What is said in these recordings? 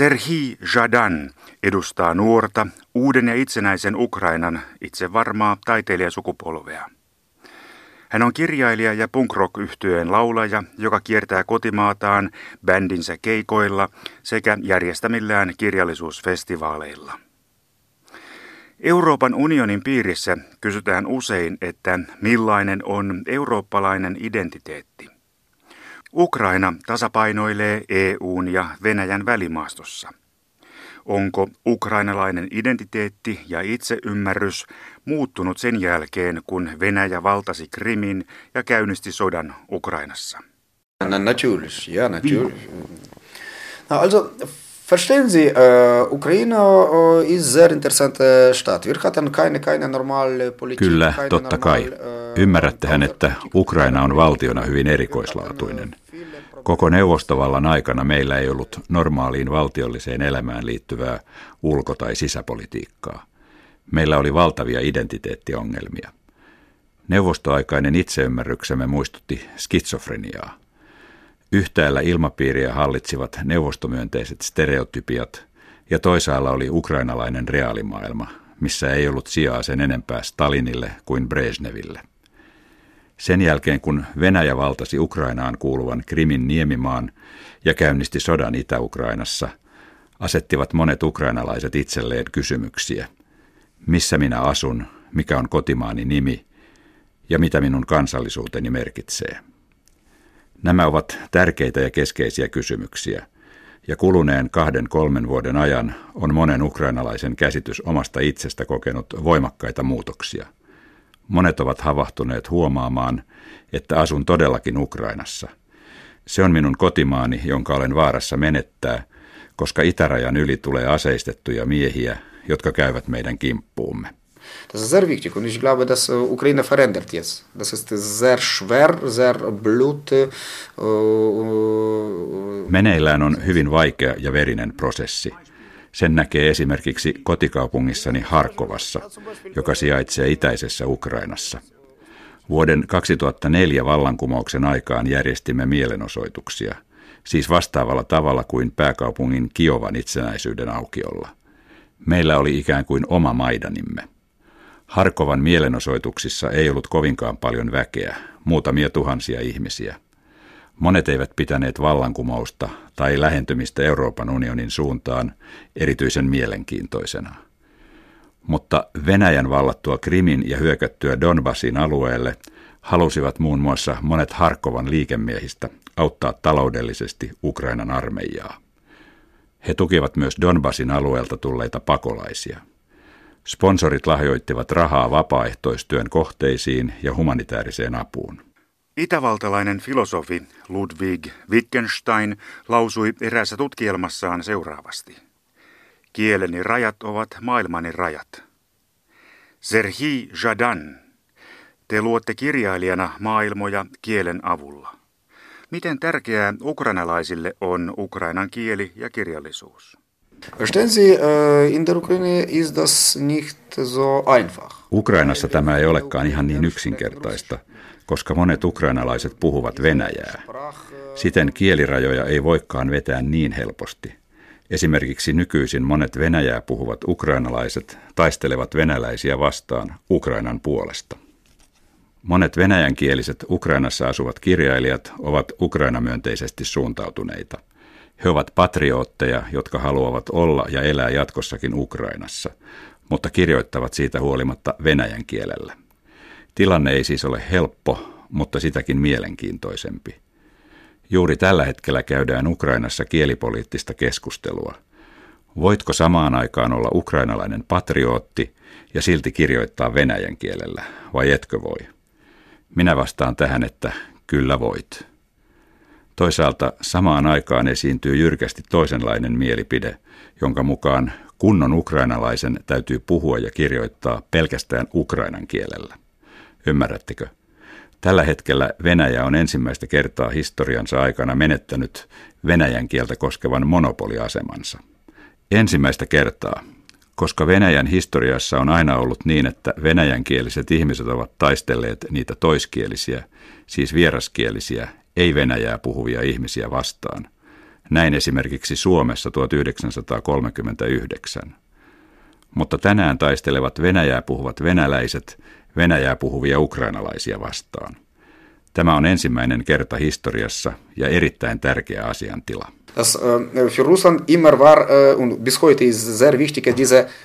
Serhii Jadan edustaa nuorta, uuden ja itsenäisen Ukrainan itse varmaa taiteilijasukupolvea. Hän on kirjailija ja punk rock yhtyeen laulaja, joka kiertää kotimaataan bändinsä keikoilla sekä järjestämillään kirjallisuusfestivaaleilla. Euroopan unionin piirissä kysytään usein, että millainen on eurooppalainen identiteetti. Ukraina tasapainoilee EUn ja Venäjän välimaastossa. Onko ukrainalainen identiteetti ja itseymmärrys muuttunut sen jälkeen, kun Venäjä valtasi Krimin ja käynnisti sodan Ukrainassa? Natürlich, ja, natürlich. Na, also, Verstehen Sie, äh, Ukraine äh, ist sehr interessante Stadt. Wir hatten keine, keine normale Politik, Kyllä, totta kai. Äh, Ymmärrättehän, että Ukraina on valtiona hyvin erikoislaatuinen. Koko neuvostovallan aikana meillä ei ollut normaaliin valtiolliseen elämään liittyvää ulko- tai sisäpolitiikkaa. Meillä oli valtavia identiteettiongelmia. Neuvostoaikainen itseymmärryksemme muistutti skitsofreniaa. Yhtäällä ilmapiiriä hallitsivat neuvostomyönteiset stereotypiat ja toisaalla oli ukrainalainen reaalimaailma, missä ei ollut sijaa sen enempää Stalinille kuin Brezhneville. Sen jälkeen kun Venäjä valtasi Ukrainaan kuuluvan Krimin niemimaan ja käynnisti sodan Itä-Ukrainassa, asettivat monet ukrainalaiset itselleen kysymyksiä. Missä minä asun, mikä on kotimaani nimi ja mitä minun kansallisuuteni merkitsee. Nämä ovat tärkeitä ja keskeisiä kysymyksiä, ja kuluneen kahden kolmen vuoden ajan on monen ukrainalaisen käsitys omasta itsestä kokenut voimakkaita muutoksia. Monet ovat havahtuneet huomaamaan, että asun todellakin Ukrainassa. Se on minun kotimaani, jonka olen vaarassa menettää, koska itärajan yli tulee aseistettuja miehiä, jotka käyvät meidän kimppuumme. Das ist sehr wichtig und ich glaube, dass Ukraine verändert jetzt. Das ist sehr schwer, sehr blut. Meneillään on hyvin vaikea ja verinen prosessi. Sen näkee esimerkiksi kotikaupungissani Harkovassa, joka sijaitsee itäisessä Ukrainassa. Vuoden 2004 vallankumouksen aikaan järjestimme mielenosoituksia, siis vastaavalla tavalla kuin pääkaupungin Kiovan itsenäisyyden aukiolla. Meillä oli ikään kuin oma Maidanimme. Harkovan mielenosoituksissa ei ollut kovinkaan paljon väkeä, muutamia tuhansia ihmisiä. Monet eivät pitäneet vallankumousta tai lähentymistä Euroopan unionin suuntaan erityisen mielenkiintoisena. Mutta Venäjän vallattua Krimin ja hyökättyä Donbassin alueelle halusivat muun muassa monet Harkovan liikemiehistä auttaa taloudellisesti Ukrainan armeijaa. He tukivat myös Donbassin alueelta tulleita pakolaisia – Sponsorit lahjoittivat rahaa vapaaehtoistyön kohteisiin ja humanitaariseen apuun. Itävaltalainen filosofi Ludwig Wittgenstein lausui eräässä tutkielmassaan seuraavasti. Kieleni rajat ovat maailmani rajat. Serhi Jadan, te luotte kirjailijana maailmoja kielen avulla. Miten tärkeää ukrainalaisille on ukrainan kieli ja kirjallisuus? Verstehen Sie, äh, in der Ukraine ist das nicht so einfach. Ukrainassa tämä ei olekaan ihan niin yksinkertaista, koska monet ukrainalaiset puhuvat venäjää. Siten kielirajoja ei voikaan vetää niin helposti. Esimerkiksi nykyisin monet venäjää puhuvat ukrainalaiset taistelevat venäläisiä vastaan Ukrainan puolesta. Monet venäjänkieliset Ukrainassa asuvat kirjailijat ovat Ukraina-myönteisesti suuntautuneita – he ovat patriootteja, jotka haluavat olla ja elää jatkossakin Ukrainassa, mutta kirjoittavat siitä huolimatta venäjän kielellä. Tilanne ei siis ole helppo, mutta sitäkin mielenkiintoisempi. Juuri tällä hetkellä käydään Ukrainassa kielipoliittista keskustelua. Voitko samaan aikaan olla ukrainalainen patriotti ja silti kirjoittaa venäjän kielellä, vai etkö voi? Minä vastaan tähän, että kyllä voit. Toisaalta samaan aikaan esiintyy jyrkästi toisenlainen mielipide, jonka mukaan kunnon ukrainalaisen täytyy puhua ja kirjoittaa pelkästään ukrainan kielellä. Ymmärrättekö? Tällä hetkellä Venäjä on ensimmäistä kertaa historiansa aikana menettänyt venäjän kieltä koskevan monopoliasemansa. Ensimmäistä kertaa, koska Venäjän historiassa on aina ollut niin, että venäjänkieliset ihmiset ovat taistelleet niitä toiskielisiä, siis vieraskielisiä ei Venäjää puhuvia ihmisiä vastaan. Näin esimerkiksi Suomessa 1939. Mutta tänään taistelevat Venäjää puhuvat venäläiset Venäjää puhuvia ukrainalaisia vastaan. Tämä on ensimmäinen kerta historiassa ja erittäin tärkeä asiantila.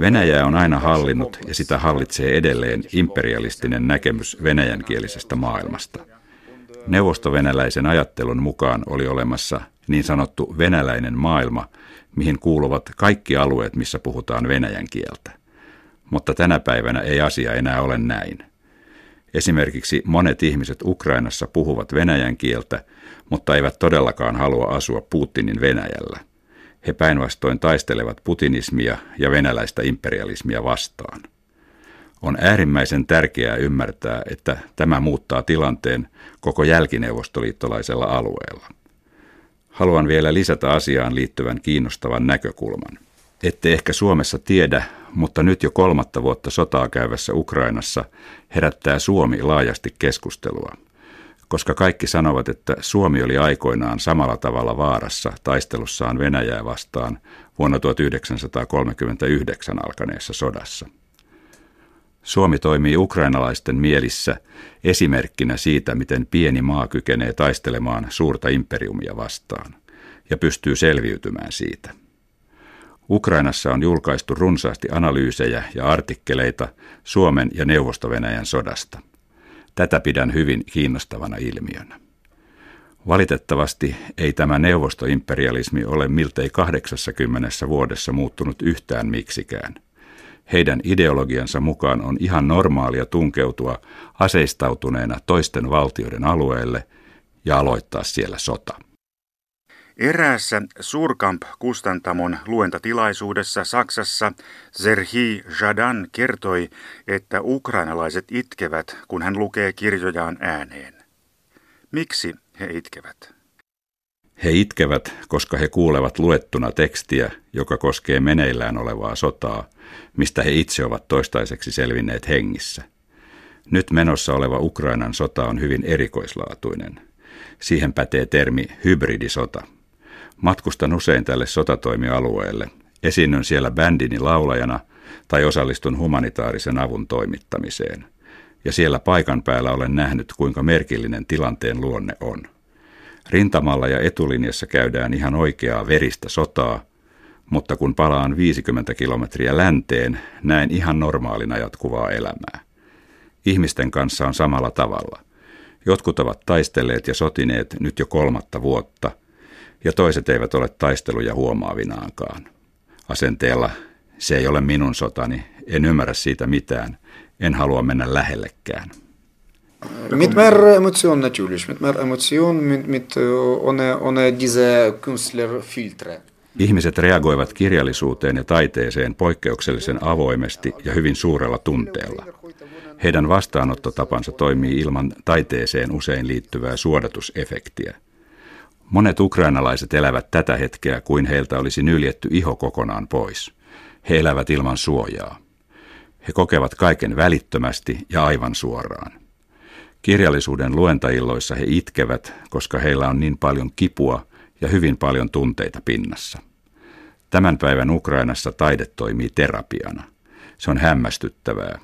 Venäjä on aina hallinnut ja sitä hallitsee edelleen imperialistinen näkemys venäjänkielisestä maailmasta. Neuvostovenäläisen ajattelun mukaan oli olemassa niin sanottu venäläinen maailma, mihin kuuluvat kaikki alueet, missä puhutaan venäjän kieltä. Mutta tänä päivänä ei asia enää ole näin. Esimerkiksi monet ihmiset Ukrainassa puhuvat venäjän kieltä, mutta eivät todellakaan halua asua Putinin Venäjällä. He päinvastoin taistelevat putinismia ja venäläistä imperialismia vastaan. On äärimmäisen tärkeää ymmärtää, että tämä muuttaa tilanteen koko jälkineuvostoliittolaisella alueella. Haluan vielä lisätä asiaan liittyvän kiinnostavan näkökulman. Ette ehkä Suomessa tiedä, mutta nyt jo kolmatta vuotta sotaa käyvässä Ukrainassa herättää Suomi laajasti keskustelua. Koska kaikki sanovat, että Suomi oli aikoinaan samalla tavalla vaarassa taistelussaan Venäjää vastaan vuonna 1939 alkaneessa sodassa. Suomi toimii ukrainalaisten mielissä esimerkkinä siitä, miten pieni maa kykenee taistelemaan suurta imperiumia vastaan ja pystyy selviytymään siitä. Ukrainassa on julkaistu runsaasti analyysejä ja artikkeleita Suomen ja Neuvostovenäjän sodasta. Tätä pidän hyvin kiinnostavana ilmiönä. Valitettavasti ei tämä neuvostoimperialismi ole miltei 80 vuodessa muuttunut yhtään miksikään. Heidän ideologiansa mukaan on ihan normaalia tunkeutua aseistautuneena toisten valtioiden alueelle ja aloittaa siellä sota. Eräässä Surkamp-kustantamon luentatilaisuudessa Saksassa Zerhi Jadan kertoi, että ukrainalaiset itkevät, kun hän lukee kirjojaan ääneen. Miksi he itkevät? He itkevät, koska he kuulevat luettuna tekstiä, joka koskee meneillään olevaa sotaa, mistä he itse ovat toistaiseksi selvinneet hengissä. Nyt menossa oleva Ukrainan sota on hyvin erikoislaatuinen. Siihen pätee termi hybridisota – Matkustan usein tälle sotatoimialueelle. Esiinnyn siellä bändini laulajana tai osallistun humanitaarisen avun toimittamiseen. Ja siellä paikan päällä olen nähnyt, kuinka merkillinen tilanteen luonne on. Rintamalla ja etulinjassa käydään ihan oikeaa veristä sotaa, mutta kun palaan 50 kilometriä länteen, näen ihan normaalina jatkuvaa elämää. Ihmisten kanssa on samalla tavalla. Jotkut ovat taistelleet ja sotineet nyt jo kolmatta vuotta – ja toiset eivät ole taisteluja huomaavinaankaan. Asenteella se ei ole minun sotani, en ymmärrä siitä mitään, en halua mennä lähellekään. Mit mer emotion natürlich, mit mer emotion, mit, mit one, one diese Künstlerfiltre. Ihmiset reagoivat kirjallisuuteen ja taiteeseen poikkeuksellisen avoimesti ja hyvin suurella tunteella. Heidän vastaanottotapansa toimii ilman taiteeseen usein liittyvää suodatusefektiä – Monet ukrainalaiset elävät tätä hetkeä kuin heiltä olisi nyljetty iho kokonaan pois. He elävät ilman suojaa. He kokevat kaiken välittömästi ja aivan suoraan. Kirjallisuuden luentailloissa he itkevät, koska heillä on niin paljon kipua ja hyvin paljon tunteita pinnassa. Tämän päivän Ukrainassa taide toimii terapiana. Se on hämmästyttävää.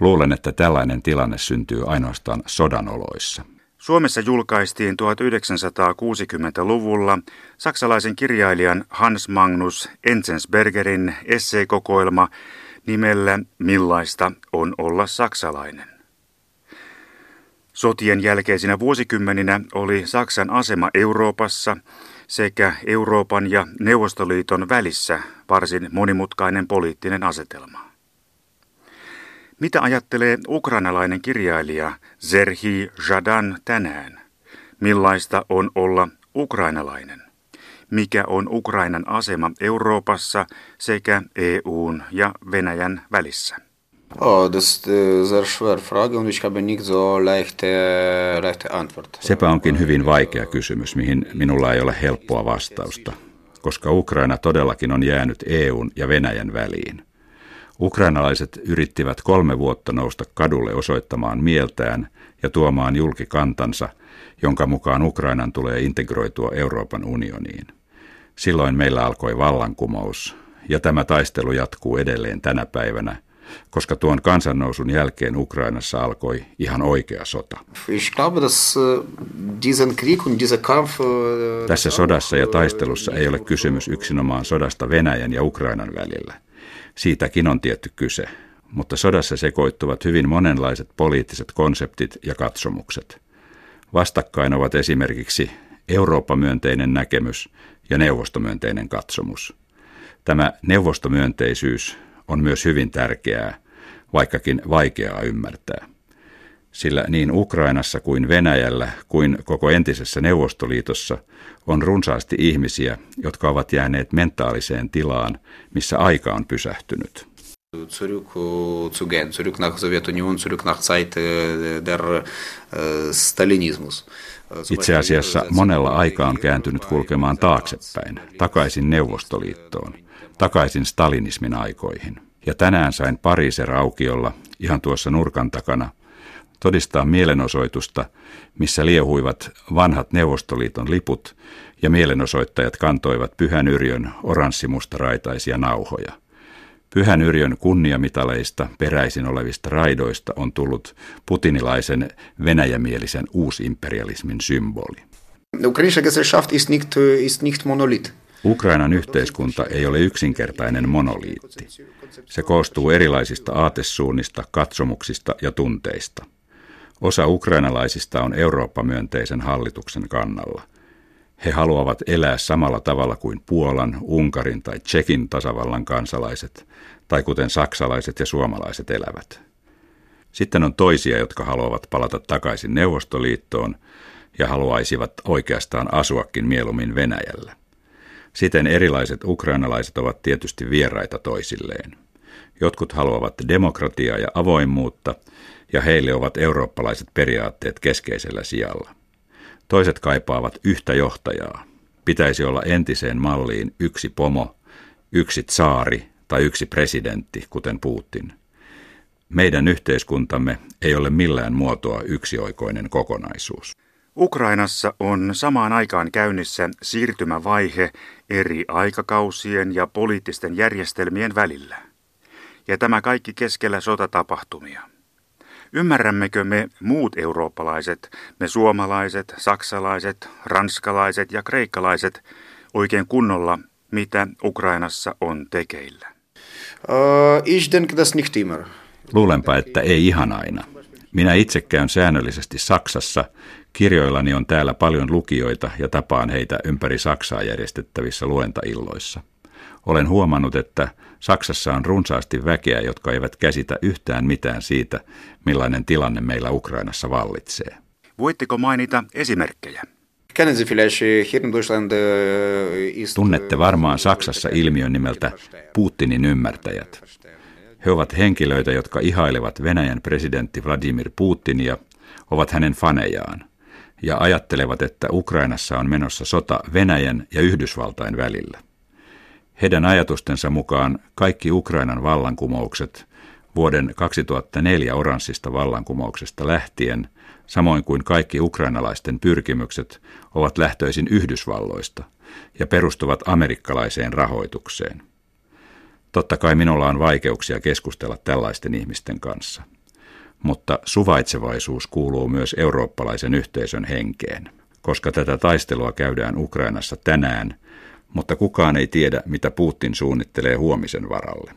Luulen, että tällainen tilanne syntyy ainoastaan sodanoloissa. Suomessa julkaistiin 1960-luvulla saksalaisen kirjailijan Hans Magnus Enzensbergerin esseekokoelma nimellä Millaista on olla saksalainen. Sotien jälkeisinä vuosikymmeninä oli Saksan asema Euroopassa sekä Euroopan ja Neuvostoliiton välissä varsin monimutkainen poliittinen asetelma. Mitä ajattelee ukrainalainen kirjailija Zerhi Jadan tänään? Millaista on olla ukrainalainen? Mikä on Ukrainan asema Euroopassa sekä EUn ja Venäjän välissä? Oh, das ist sehr schwer Frage und ich habe nicht so leichte, leichte Antwort. Sepä onkin hyvin vaikea kysymys, mihin minulla ei ole helppoa vastausta, koska Ukraina todellakin on jäänyt EUn ja Venäjän väliin – Ukrainalaiset yrittivät kolme vuotta nousta kadulle osoittamaan mieltään ja tuomaan julki kantansa, jonka mukaan Ukrainan tulee integroitua Euroopan unioniin. Silloin meillä alkoi vallankumous, ja tämä taistelu jatkuu edelleen tänä päivänä, koska tuon kansannousun jälkeen Ukrainassa alkoi ihan oikea sota. Tässä sodassa ja taistelussa ei ole kysymys yksinomaan sodasta Venäjän ja Ukrainan välillä. Siitäkin on tietty kyse, mutta sodassa sekoittuvat hyvin monenlaiset poliittiset konseptit ja katsomukset. Vastakkain ovat esimerkiksi Eurooppa-myönteinen näkemys ja neuvostomyönteinen katsomus. Tämä neuvostomyönteisyys on myös hyvin tärkeää, vaikkakin vaikeaa ymmärtää. Sillä niin Ukrainassa kuin Venäjällä kuin koko entisessä Neuvostoliitossa on runsaasti ihmisiä, jotka ovat jääneet mentaaliseen tilaan, missä aika on pysähtynyt. Zurück zu gehen, zurück nach Sowjetunion, zurück nach Zeit der Stalinismus. Itse asiassa monella aika on kääntynyt kulkemaan taaksepäin, takaisin Neuvostoliittoon, takaisin stalinismin aikoihin. Ja tänään sain Pariiser aukiolla, ihan tuossa nurkan takana, todistaa mielenosoitusta, missä liehuivat vanhat Neuvostoliiton liput ja mielenosoittajat kantoivat Pyhän Yrjön oranssimustaraittaisia nauhoja. Pyhän Yrjön kunniamitaleista peräisin olevista raidoista on tullut putinilaisen venäjämielisen uusimperialismin symboli. Ukrainan yhteiskunta ei ole yksinkertainen monoliitti. Se koostuu erilaisista aatesuunnista, katsomuksista ja tunteista. Osa ukrainalaisista on Eurooppa-myönteisen hallituksen kannalla. He haluavat elää samalla tavalla kuin Puolan, Unkarin tai Tsekin tasavallan kansalaiset, tai kuten saksalaiset ja suomalaiset elävät. Sitten on toisia, jotka haluavat palata takaisin Neuvostoliittoon ja haluaisivat oikeastaan asuakin mieluummin Venäjällä. Siten erilaiset ukrainalaiset ovat tietysti vieraita toisilleen. Jotkut haluavat demokratiaa ja avoimuutta, ja heille ovat eurooppalaiset periaatteet keskeisellä sijalla. Toiset kaipaavat yhtä johtajaa. Pitäisi olla entiseen malliin yksi pomo, yksi saari tai yksi presidentti, kuten Putin. Meidän yhteiskuntamme ei ole millään muotoa yksioikoinen kokonaisuus. Ukrainassa on samaan aikaan käynnissä siirtymävaihe eri aikakausien ja poliittisten järjestelmien välillä. Ja tämä kaikki keskellä sotatapahtumia. Ymmärrämmekö me muut eurooppalaiset, me suomalaiset, saksalaiset, ranskalaiset ja kreikkalaiset oikein kunnolla, mitä Ukrainassa on tekeillä? Uh, Luulenpa, että ei ihan aina. Minä itse käyn säännöllisesti Saksassa. Kirjoillani on täällä paljon lukijoita ja tapaan heitä ympäri Saksaa järjestettävissä luentailloissa. Olen huomannut, että Saksassa on runsaasti väkeä, jotka eivät käsitä yhtään mitään siitä, millainen tilanne meillä Ukrainassa vallitsee. Voitteko mainita esimerkkejä? Tunnette varmaan Saksassa ilmiön nimeltä Putinin ymmärtäjät. He ovat henkilöitä, jotka ihailevat Venäjän presidentti Vladimir Putinia, ovat hänen fanejaan ja ajattelevat, että Ukrainassa on menossa sota Venäjän ja Yhdysvaltain välillä. Heidän ajatustensa mukaan kaikki Ukrainan vallankumoukset vuoden 2004 oranssista vallankumouksesta lähtien, samoin kuin kaikki ukrainalaisten pyrkimykset, ovat lähtöisin Yhdysvalloista ja perustuvat amerikkalaiseen rahoitukseen. Totta kai minulla on vaikeuksia keskustella tällaisten ihmisten kanssa, mutta suvaitsevaisuus kuuluu myös eurooppalaisen yhteisön henkeen. Koska tätä taistelua käydään Ukrainassa tänään, mutta kukaan ei tiedä, mitä Putin suunnittelee huomisen varalle.